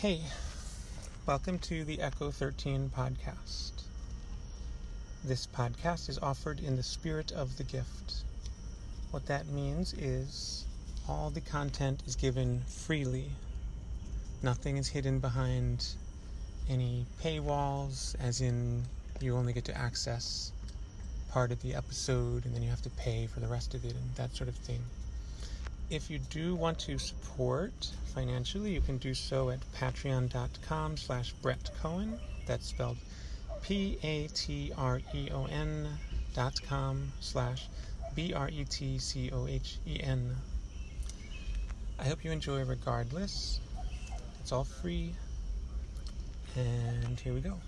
Hey, welcome to the Echo 13 podcast. This podcast is offered in the spirit of the gift. What that means is all the content is given freely. Nothing is hidden behind any paywalls, as in you only get to access part of the episode and then you have to pay for the rest of it and that sort of thing. If you do want to support financially, you can do so at patreon.com slash Brett Cohen. That's spelled P-A-T-R-E-O-N dot com slash B-R-E-T-C-O-H-E-N. I hope you enjoy regardless. It's all free. And here we go.